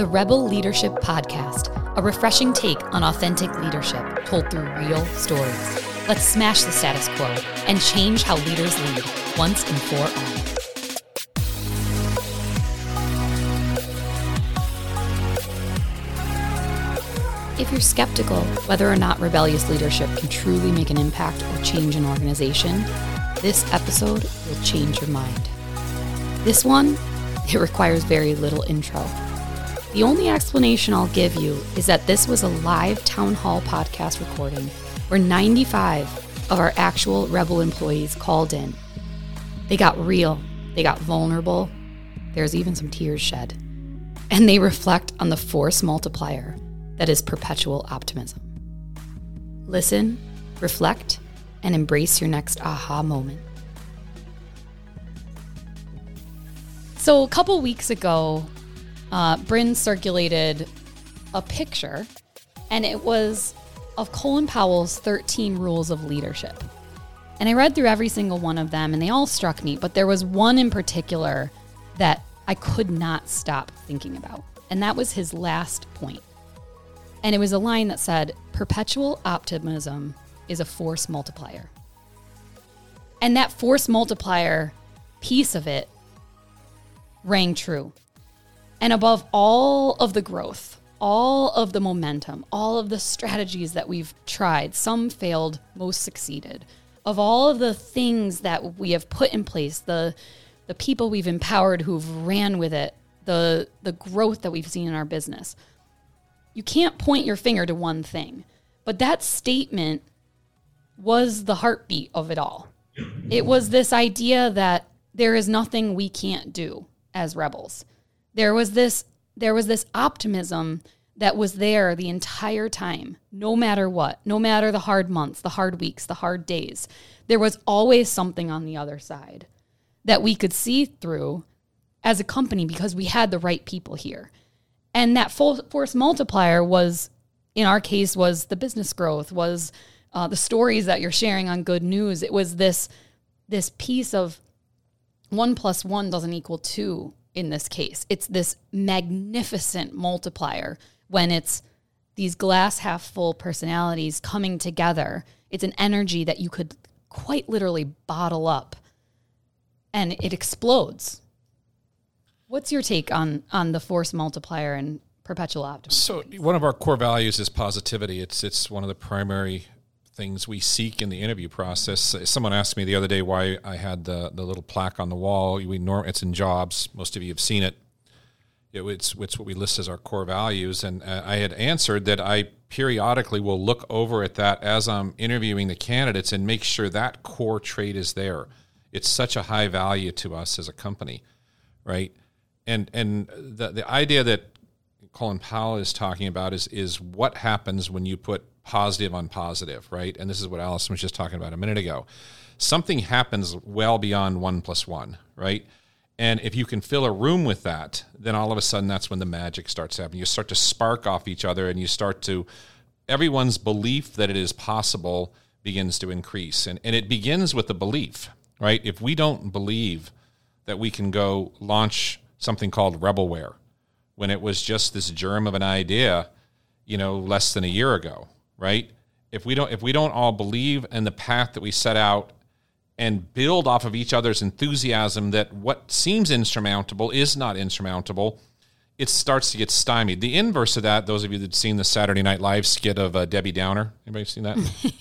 the Rebel Leadership Podcast, a refreshing take on authentic leadership told through real stories. Let's smash the status quo and change how leaders lead once and for all. If you're skeptical whether or not rebellious leadership can truly make an impact or change an organization, this episode will change your mind. This one, it requires very little intro. The only explanation I'll give you is that this was a live town hall podcast recording where 95 of our actual Rebel employees called in. They got real, they got vulnerable, there's even some tears shed. And they reflect on the force multiplier that is perpetual optimism. Listen, reflect, and embrace your next aha moment. So, a couple weeks ago, uh, Bryn circulated a picture, and it was of Colin Powell's 13 Rules of Leadership. And I read through every single one of them, and they all struck me, but there was one in particular that I could not stop thinking about. And that was his last point. And it was a line that said, Perpetual optimism is a force multiplier. And that force multiplier piece of it rang true. And above all of the growth, all of the momentum, all of the strategies that we've tried, some failed, most succeeded. Of all of the things that we have put in place, the the people we've empowered who've ran with it, the the growth that we've seen in our business. You can't point your finger to one thing. But that statement was the heartbeat of it all. It was this idea that there is nothing we can't do as rebels there was this there was this optimism that was there the entire time, no matter what, no matter the hard months, the hard weeks, the hard days. There was always something on the other side that we could see through as a company because we had the right people here. And that force multiplier was, in our case, was the business growth, was uh, the stories that you're sharing on Good News. It was this this piece of one plus one doesn't equal two in this case. It's this magnificent multiplier when it's these glass half full personalities coming together. It's an energy that you could quite literally bottle up and it explodes. What's your take on on the force multiplier and perpetual optimism? So one of our core values is positivity. It's it's one of the primary things we seek in the interview process. Someone asked me the other day why I had the, the little plaque on the wall. We norm, it's in jobs. Most of you have seen it. it it's, it's what we list as our core values. And uh, I had answered that I periodically will look over at that as I'm interviewing the candidates and make sure that core trait is there. It's such a high value to us as a company, right? And and the the idea that Colin Powell is talking about is is what happens when you put positive on positive, right? And this is what Allison was just talking about a minute ago. Something happens well beyond one plus one, right? And if you can fill a room with that, then all of a sudden that's when the magic starts happening. You start to spark off each other and you start to, everyone's belief that it is possible begins to increase. And, and it begins with the belief, right? If we don't believe that we can go launch something called Rebelware when it was just this germ of an idea, you know, less than a year ago, right? If we don't if we don't all believe in the path that we set out and build off of each other's enthusiasm that what seems insurmountable is not insurmountable, it starts to get stymied. The inverse of that, those of you that've seen the Saturday Night Live skit of uh, Debbie Downer, anybody seen that? yes.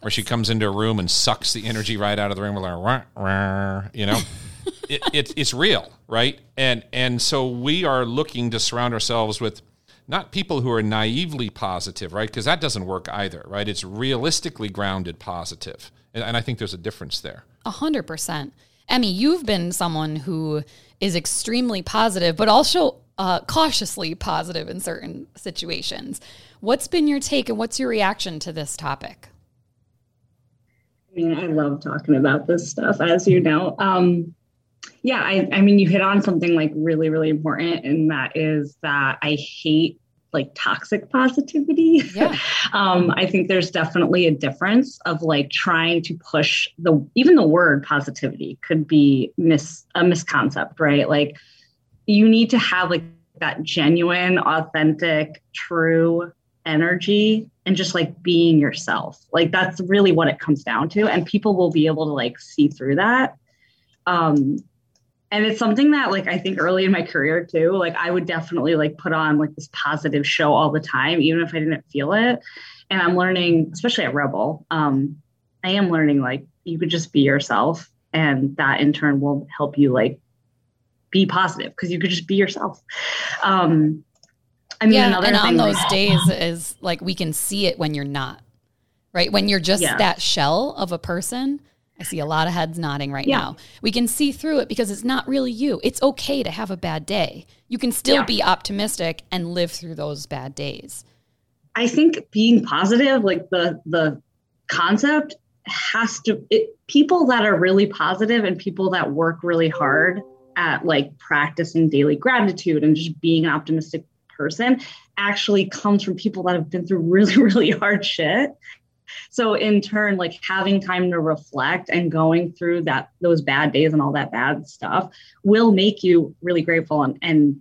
Where she comes into a room and sucks the energy right out of the room, like, rah, rah, you know. it, it, it's real, right? And and so we are looking to surround ourselves with not people who are naively positive, right? Because that doesn't work either, right? It's realistically grounded positive. And, and I think there's a difference there. A hundred percent. Emmy, you've been someone who is extremely positive, but also uh, cautiously positive in certain situations. What's been your take and what's your reaction to this topic? I mean, I love talking about this stuff, as you know. Um, yeah, I, I mean, you hit on something like really, really important, and that is that I hate like toxic positivity. Yeah. um, I think there's definitely a difference of like trying to push the even the word positivity could be mis a misconcept, right? Like you need to have like that genuine, authentic, true energy and just like being yourself. Like that's really what it comes down to. And people will be able to like see through that. Um, and it's something that like I think early in my career too, like I would definitely like put on like this positive show all the time, even if I didn't feel it. And I'm learning, especially at Rebel, um, I am learning like you could just be yourself and that in turn will help you like be positive because you could just be yourself. Um, I mean, yeah, and on those days is like we can see it when you're not, right? When you're just yeah. that shell of a person. I see a lot of heads nodding right yeah. now. We can see through it because it's not really you. It's okay to have a bad day. You can still yeah. be optimistic and live through those bad days. I think being positive, like the the concept has to it, people that are really positive and people that work really hard at like practicing daily gratitude and just being an optimistic person actually comes from people that have been through really really hard shit so in turn like having time to reflect and going through that those bad days and all that bad stuff will make you really grateful and, and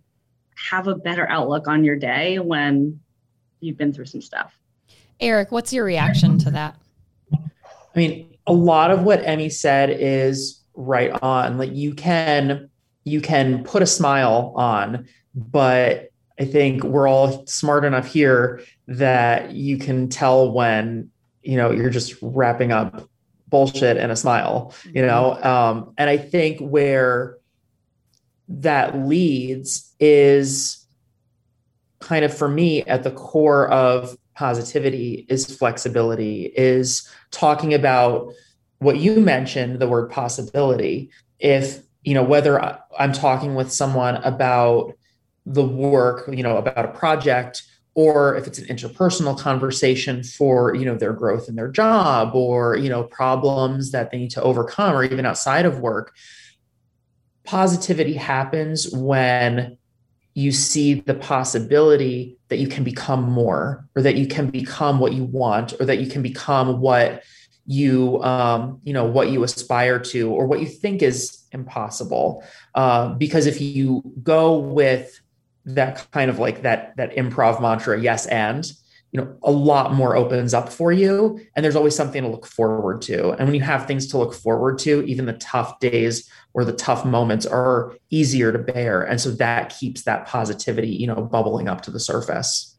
have a better outlook on your day when you've been through some stuff eric what's your reaction to that I mean, a lot of what Emmy said is right on. Like you can you can put a smile on, but I think we're all smart enough here that you can tell when you know you're just wrapping up bullshit in a smile, you know. Mm-hmm. Um, and I think where that leads is kind of for me at the core of positivity is flexibility is talking about what you mentioned the word possibility if you know whether i'm talking with someone about the work you know about a project or if it's an interpersonal conversation for you know their growth in their job or you know problems that they need to overcome or even outside of work positivity happens when you see the possibility that you can become more or that you can become what you want or that you can become what you um, you know what you aspire to or what you think is impossible. Uh, because if you go with that kind of like that that improv mantra yes and you know a lot more opens up for you and there's always something to look forward to. And when you have things to look forward to even the tough days or the tough moments are easier to bear. And so that keeps that positivity you know bubbling up to the surface.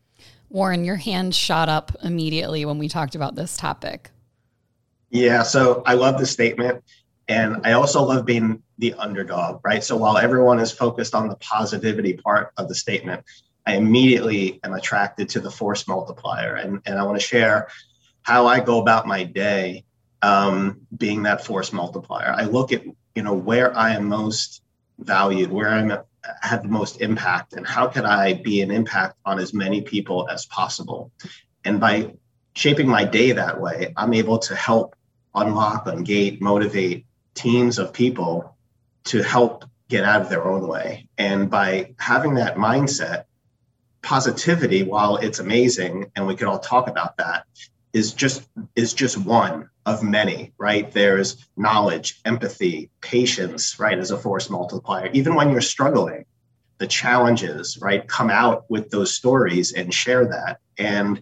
Warren your hand shot up immediately when we talked about this topic. Yeah so i love the statement and i also love being the underdog right so while everyone is focused on the positivity part of the statement I immediately am attracted to the force multiplier. And, and I want to share how I go about my day um, being that force multiplier. I look at, you know, where I am most valued, where I'm had the most impact, and how can I be an impact on as many people as possible. And by shaping my day that way, I'm able to help unlock, ungate, motivate teams of people to help get out of their own way. And by having that mindset, positivity, while it's amazing, and we could all talk about that, is just is just one of many, right? There's knowledge, empathy, patience, right, as a force multiplier. Even when you're struggling, the challenges, right, come out with those stories and share that. And,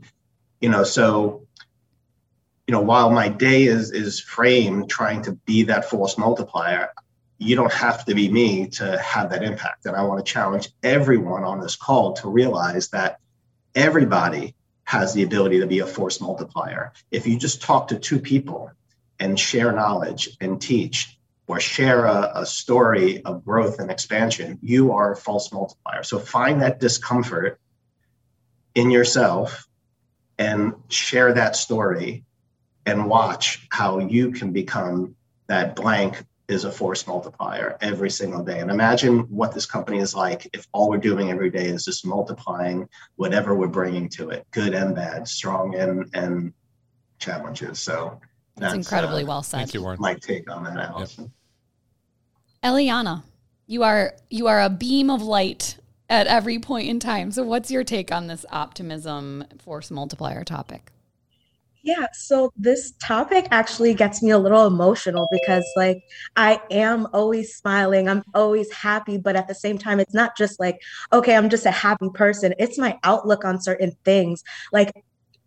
you know, so you know, while my day is is framed trying to be that force multiplier, you don't have to be me to have that impact. And I want to challenge everyone on this call to realize that everybody has the ability to be a force multiplier. If you just talk to two people and share knowledge and teach, or share a, a story of growth and expansion, you are a false multiplier. So find that discomfort in yourself and share that story and watch how you can become that blank is a force multiplier every single day. And imagine what this company is like if all we're doing every day is just multiplying whatever we're bringing to it, good and bad, strong and and challenges. So that's, that's incredibly uh, well said. Thank you, Warren. My take on that, Allison. Yep. Eliana, you are you are a beam of light at every point in time. So what's your take on this optimism force multiplier topic? Yeah, so this topic actually gets me a little emotional because, like, I am always smiling, I'm always happy, but at the same time, it's not just like, okay, I'm just a happy person. It's my outlook on certain things. Like,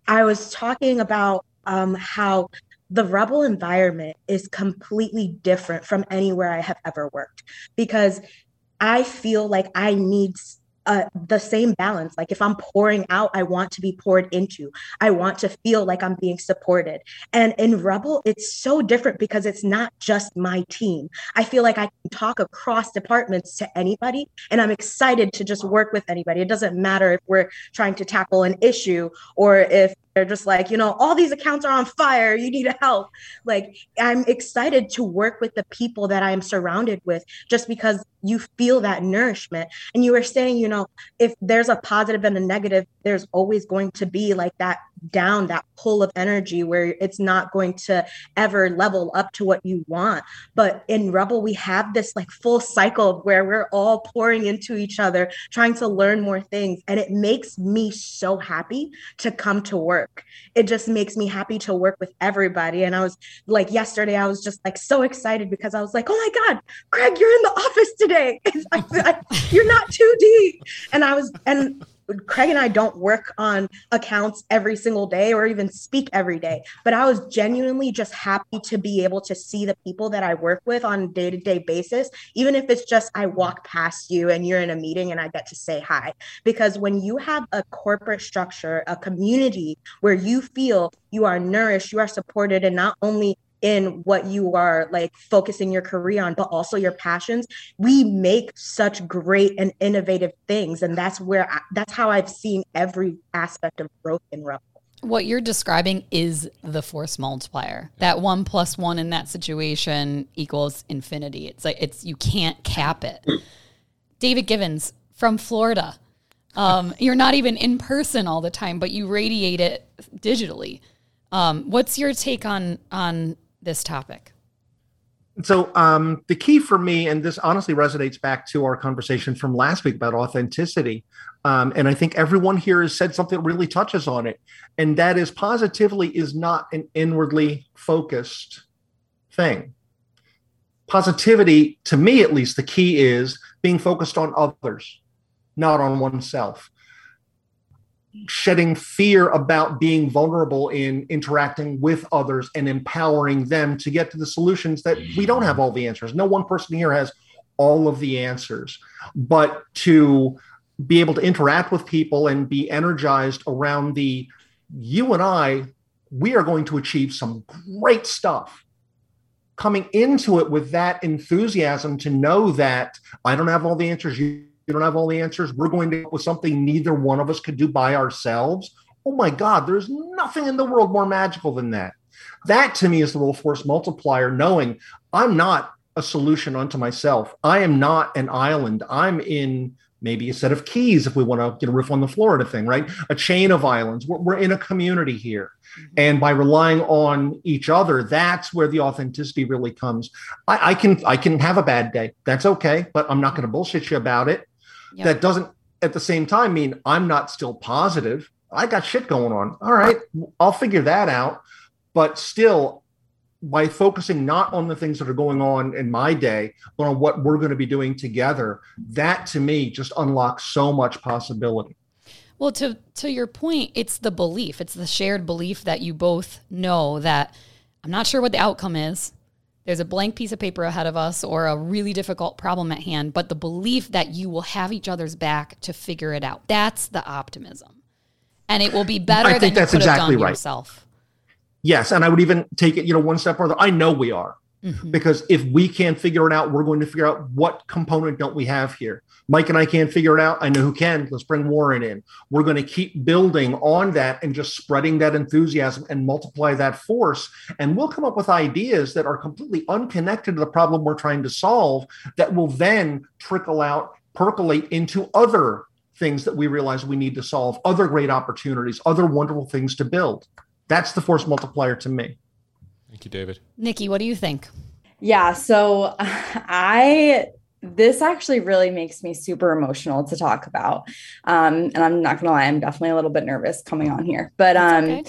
I was talking about um, how the rebel environment is completely different from anywhere I have ever worked because I feel like I need uh, the same balance. Like if I'm pouring out, I want to be poured into. I want to feel like I'm being supported. And in Rebel, it's so different because it's not just my team. I feel like I can talk across departments to anybody, and I'm excited to just work with anybody. It doesn't matter if we're trying to tackle an issue or if they're just like, you know, all these accounts are on fire. You need help. Like, I'm excited to work with the people that I'm surrounded with just because you feel that nourishment. And you were saying, you know, if there's a positive and a negative, there's always going to be like that down that pull of energy where it's not going to ever level up to what you want. But in Rebel, we have this like full cycle where we're all pouring into each other, trying to learn more things. And it makes me so happy to come to work. It just makes me happy to work with everybody. And I was like, yesterday, I was just like so excited because I was like, oh my God, Craig, you're in the office today. You're not 2D. And I was, and Craig and I don't work on accounts every single day or even speak every day, but I was genuinely just happy to be able to see the people that I work with on a day to day basis, even if it's just I walk past you and you're in a meeting and I get to say hi. Because when you have a corporate structure, a community where you feel you are nourished, you are supported, and not only in what you are like focusing your career on, but also your passions, we make such great and innovative things. And that's where I, that's how I've seen every aspect of growth in Rebel. What you're describing is the force multiplier. That one plus one in that situation equals infinity. It's like it's you can't cap it. David Givens from Florida. Um, you're not even in person all the time, but you radiate it digitally. Um, what's your take on on this topic? So um, the key for me, and this honestly resonates back to our conversation from last week about authenticity, um, and I think everyone here has said something that really touches on it, and that is positively is not an inwardly focused thing. Positivity, to me at least, the key is being focused on others, not on oneself shedding fear about being vulnerable in interacting with others and empowering them to get to the solutions that we don't have all the answers. No one person here has all of the answers, but to be able to interact with people and be energized around the you and I, we are going to achieve some great stuff. Coming into it with that enthusiasm to know that I don't have all the answers, you you don't have all the answers. We're going to with something neither one of us could do by ourselves. Oh my God, there's nothing in the world more magical than that. That to me is the little force multiplier, knowing I'm not a solution unto myself. I am not an island. I'm in maybe a set of keys if we want to get a riff on the Florida thing, right? A chain of islands. We're, we're in a community here. Mm-hmm. And by relying on each other, that's where the authenticity really comes. I, I can I can have a bad day. That's okay, but I'm not going to bullshit you about it. Yep. That doesn't at the same time mean I'm not still positive. I got shit going on. All right, I'll figure that out. But still, by focusing not on the things that are going on in my day, but on what we're going to be doing together, that to me just unlocks so much possibility. Well, to to your point, it's the belief. It's the shared belief that you both know that I'm not sure what the outcome is there's a blank piece of paper ahead of us or a really difficult problem at hand, but the belief that you will have each other's back to figure it out. That's the optimism. And it will be better I think than that's you could exactly have done right. yourself. Yes. And I would even take it, you know, one step further. I know we are. Mm-hmm. Because if we can't figure it out, we're going to figure out what component don't we have here. Mike and I can't figure it out. I know who can. Let's bring Warren in. We're going to keep building on that and just spreading that enthusiasm and multiply that force. And we'll come up with ideas that are completely unconnected to the problem we're trying to solve that will then trickle out, percolate into other things that we realize we need to solve, other great opportunities, other wonderful things to build. That's the force multiplier to me. Thank you, David. Nikki, what do you think? Yeah, so I this actually really makes me super emotional to talk about. Um, and I'm not gonna lie, I'm definitely a little bit nervous coming on here. But um okay.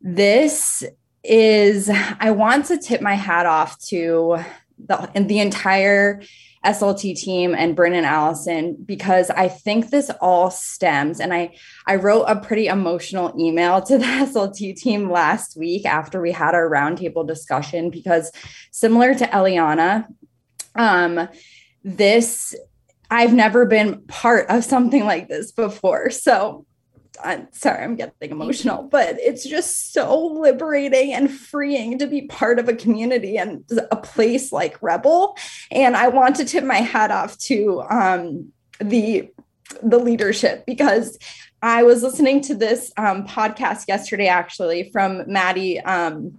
this is I want to tip my hat off to the the entire SLT team and Bryn and Allison because I think this all stems and I I wrote a pretty emotional email to the SLT team last week after we had our roundtable discussion because similar to Eliana um this I've never been part of something like this before. So I'm sorry, I'm getting emotional, but it's just so liberating and freeing to be part of a community and a place like Rebel. And I want to tip my hat off to um, the the leadership because I was listening to this um, podcast yesterday, actually, from Maddie. Um,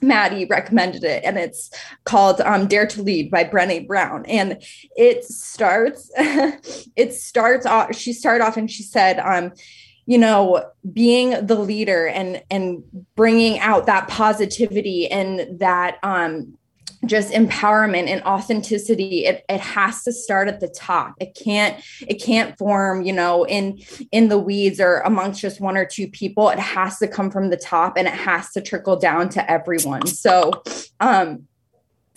Maddie recommended it, and it's called um, "Dare to Lead" by Brené Brown. And it starts, it starts off. She started off, and she said, um, you know being the leader and and bringing out that positivity and that um just empowerment and authenticity it, it has to start at the top. It can't it can't form you know in in the weeds or amongst just one or two people. It has to come from the top and it has to trickle down to everyone. So um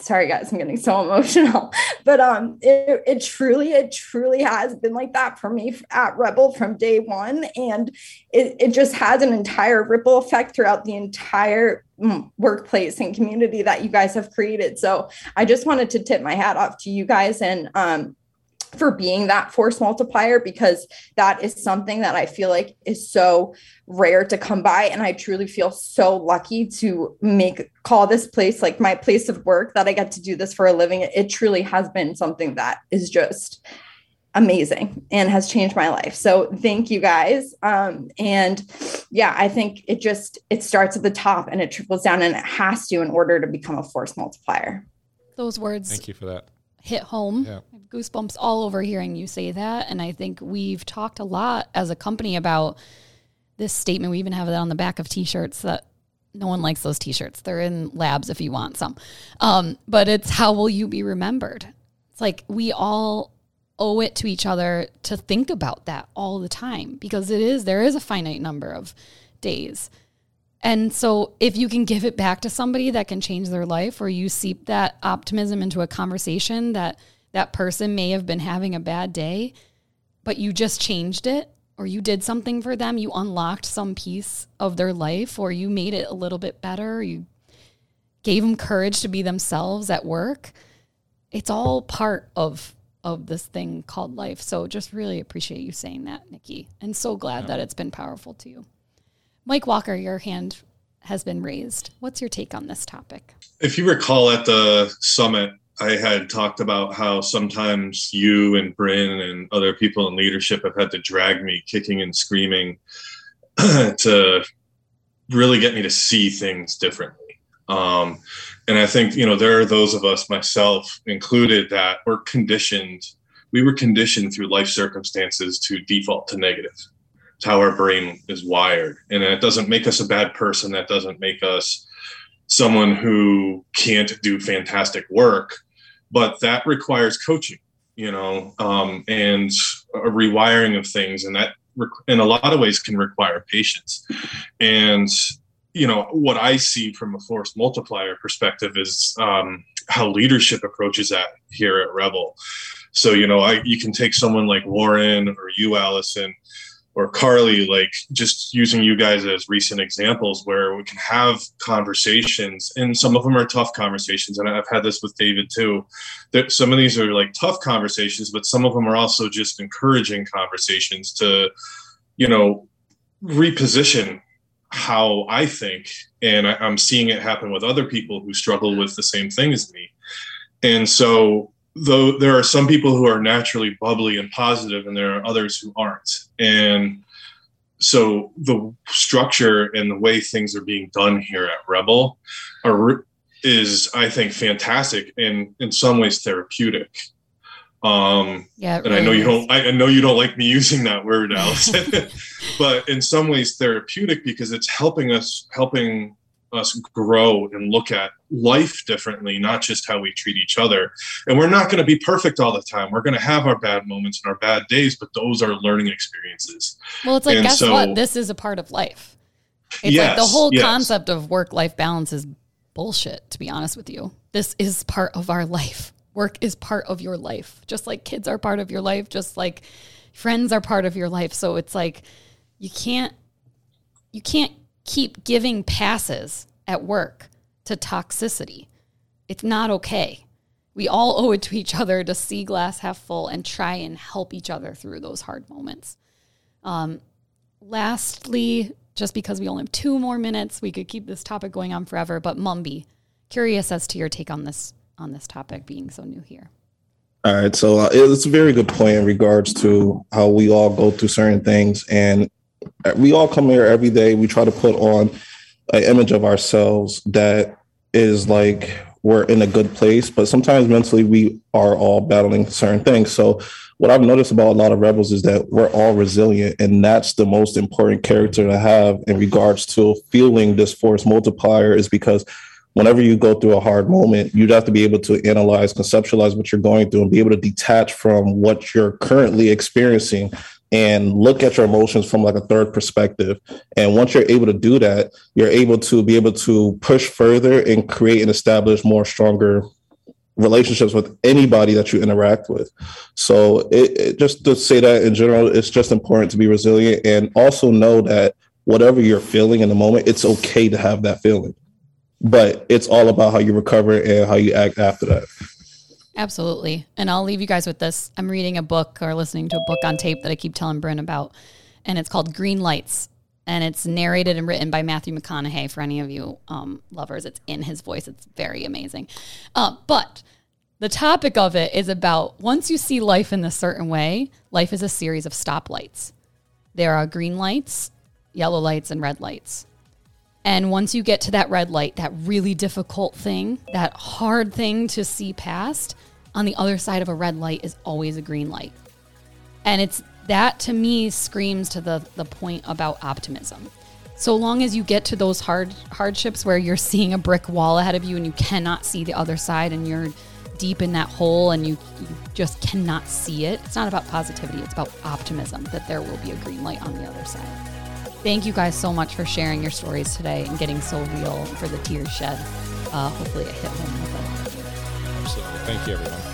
sorry guys i'm getting so emotional. But um it, it truly it truly has been like that for me at rebel from day one. And it, it just has an entire ripple effect throughout the entire mm, workplace and community that you guys have created. So i just wanted to tip my hat off to you guys. And um for being that force multiplier because that is something that I feel like is so rare to come by. And I truly feel so lucky to make call this place like my place of work that I get to do this for a living. It truly has been something that is just amazing and has changed my life. So thank you guys. Um and yeah I think it just it starts at the top and it trickles down and it has to in order to become a force multiplier. Those words. Thank you for that. Hit home. Yeah. Goosebumps all over hearing you say that. And I think we've talked a lot as a company about this statement. We even have it on the back of t shirts that no one likes those t shirts. They're in labs if you want some. Um, but it's how will you be remembered? It's like we all owe it to each other to think about that all the time because it is, there is a finite number of days. And so if you can give it back to somebody that can change their life or you seep that optimism into a conversation that that person may have been having a bad day, but you just changed it or you did something for them, you unlocked some piece of their life or you made it a little bit better, you gave them courage to be themselves at work. It's all part of of this thing called life. So just really appreciate you saying that, Nikki. And so glad that it's been powerful to you. Mike Walker, your hand has been raised. What's your take on this topic? If you recall at the summit, I had talked about how sometimes you and Bryn and other people in leadership have had to drag me kicking and screaming to really get me to see things differently. Um, and I think, you know, there are those of us, myself included, that were conditioned, we were conditioned through life circumstances to default to negative. It's how our brain is wired. And it doesn't make us a bad person. That doesn't make us someone who can't do fantastic work, but that requires coaching, you know, um, and a rewiring of things. And that, in a lot of ways, can require patience. And, you know, what I see from a force multiplier perspective is um, how leadership approaches that here at Rebel. So, you know, I, you can take someone like Warren or you, Allison, or Carly, like just using you guys as recent examples where we can have conversations, and some of them are tough conversations. And I've had this with David too. That some of these are like tough conversations, but some of them are also just encouraging conversations to, you know, reposition how I think. And I, I'm seeing it happen with other people who struggle with the same thing as me. And so though there are some people who are naturally bubbly and positive and there are others who aren't. And so the structure and the way things are being done here at rebel are is i think fantastic and in some ways therapeutic. Um Yeah, and i know really you don't I, I know you don't like me using that word allison. But in some ways therapeutic because it's helping us helping us grow and look at life differently not just how we treat each other and we're not going to be perfect all the time we're going to have our bad moments and our bad days but those are learning experiences Well, it's like, And guess so- what? This is a part of life. It's like the whole yes. concept of work life balance is bullshit, to be honest with you. This is part of our life. Work is part of your life, just like kids are part of your life, just like friends are part of your life. So it's like you can't you can't keep giving passes at work to toxicity. It's not okay. We all owe it to each other to see glass half full and try and help each other through those hard moments. Um, lastly, just because we only have two more minutes, we could keep this topic going on forever. But Mumby, curious as to your take on this on this topic, being so new here. All right, so uh, it's a very good point in regards to how we all go through certain things, and we all come here every day. We try to put on an image of ourselves that is like we're in a good place, but sometimes mentally we are all battling certain things. So, what I've noticed about a lot of rebels is that we're all resilient, and that's the most important character to have in regards to feeling this force multiplier. Is because whenever you go through a hard moment, you'd have to be able to analyze, conceptualize what you're going through, and be able to detach from what you're currently experiencing and look at your emotions from like a third perspective. And once you're able to do that, you're able to be able to push further and create and establish more stronger relationships with anybody that you interact with. So it, it, just to say that in general, it's just important to be resilient and also know that whatever you're feeling in the moment, it's okay to have that feeling but it's all about how you recover and how you act after that. Absolutely. And I'll leave you guys with this. I'm reading a book or listening to a book on tape that I keep telling Bryn about, and it's called Green Lights. And it's narrated and written by Matthew McConaughey. For any of you um, lovers, it's in his voice. It's very amazing. Uh, but the topic of it is about once you see life in a certain way, life is a series of stoplights. There are green lights, yellow lights, and red lights. And once you get to that red light, that really difficult thing, that hard thing to see past, on the other side of a red light is always a green light. And it's that to me screams to the the point about optimism. So long as you get to those hard hardships where you're seeing a brick wall ahead of you and you cannot see the other side and you're deep in that hole and you, you just cannot see it. It's not about positivity, it's about optimism that there will be a green light on the other side. Thank you guys so much for sharing your stories today and getting so real for the tears shed. Uh, hopefully, it hit home with lot. Absolutely. Thank you, everyone.